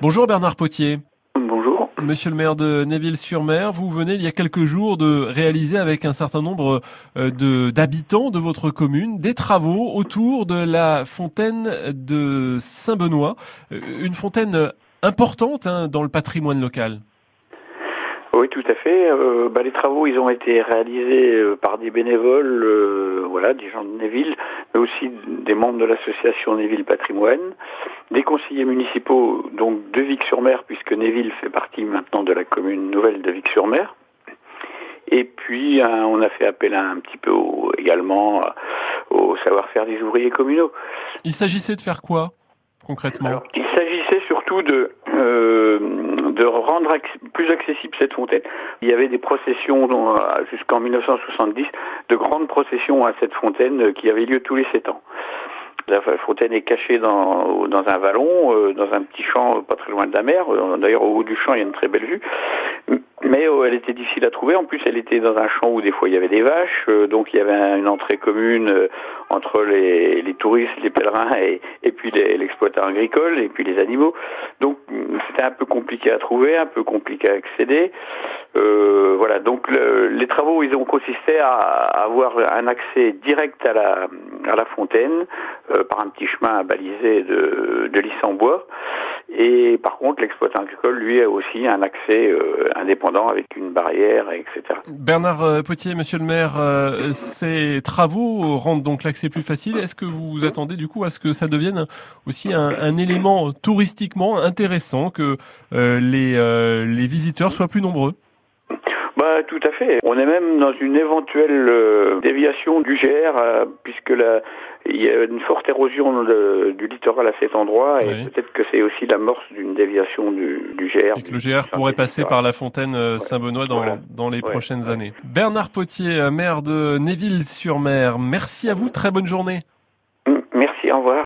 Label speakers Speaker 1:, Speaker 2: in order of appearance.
Speaker 1: Bonjour Bernard Potier.
Speaker 2: Bonjour.
Speaker 1: Monsieur le maire de Néville-sur-Mer, vous venez il y a quelques jours de réaliser avec un certain nombre euh, de d'habitants de votre commune des travaux autour de la fontaine de Saint-Benoît, Euh, une fontaine importante hein, dans le patrimoine local.
Speaker 2: Oui, tout à fait. Euh, bah, les travaux, ils ont été réalisés euh, par des bénévoles, euh, voilà, des gens de Néville, mais aussi des membres de l'association Néville Patrimoine, des conseillers municipaux, donc de Vic-sur-Mer, puisque Néville fait partie maintenant de la commune nouvelle de Vic-sur-Mer. Et puis, hein, on a fait appel un, un petit peu au- également euh, au savoir-faire des ouvriers communaux.
Speaker 1: Il s'agissait de faire quoi concrètement?
Speaker 2: Alors, il s'agissait surtout de, euh, de rendre plus accessible cette fontaine. Il y avait des processions euh, jusqu'en 1970, de grandes processions à cette fontaine euh, qui avaient lieu tous les sept ans. La fontaine est cachée dans, dans un vallon, euh, dans un petit champ euh, pas très loin de la mer. Euh, D'ailleurs, au haut du champ, il y a une très belle vue. Mais euh, elle était difficile à trouver. En plus, elle était dans un champ où des fois il y avait des vaches. donc, il y avait un- une entrée commune entre les, les touristes, les pèlerins et, et puis l'exploitant agricole et puis les animaux. Donc, c'était un peu compliqué à trouver, un peu compliqué à accéder. Voilà. Donc, le- les travaux, ils ont consisté à, à avoir un accès direct à la, à la fontaine euh, par un petit chemin balisé de, de lisse en bois. Et par contre, l'exploitant agricole, lui, a aussi un accès euh, indépendant avec une barrière, etc.
Speaker 1: Bernard euh, Potier, monsieur le maire, ces travaux rendent donc l'accès plus facile. Est-ce que vous vous attendez du coup à ce que ça devienne aussi un, un élément touristiquement intéressant, que les, les visiteurs soient plus nombreux?
Speaker 2: Tout à fait. On est même dans une éventuelle euh, déviation du GR, euh, puisque la, il y a une forte érosion de- du littoral à cet endroit, et
Speaker 1: Oui.
Speaker 2: peut-être que c'est aussi l'amorce d'une déviation du, du GR.
Speaker 1: et que le GR pourrait passer par la fontaine euh, Saint-Benoît dans,
Speaker 2: Voilà.
Speaker 1: dans les
Speaker 2: Ouais.
Speaker 1: prochaines
Speaker 2: Ouais.
Speaker 1: années. Bernard Potier, euh, maire de Néville-sur-Mer, merci à vous, très bonne journée.
Speaker 2: Merci, au revoir.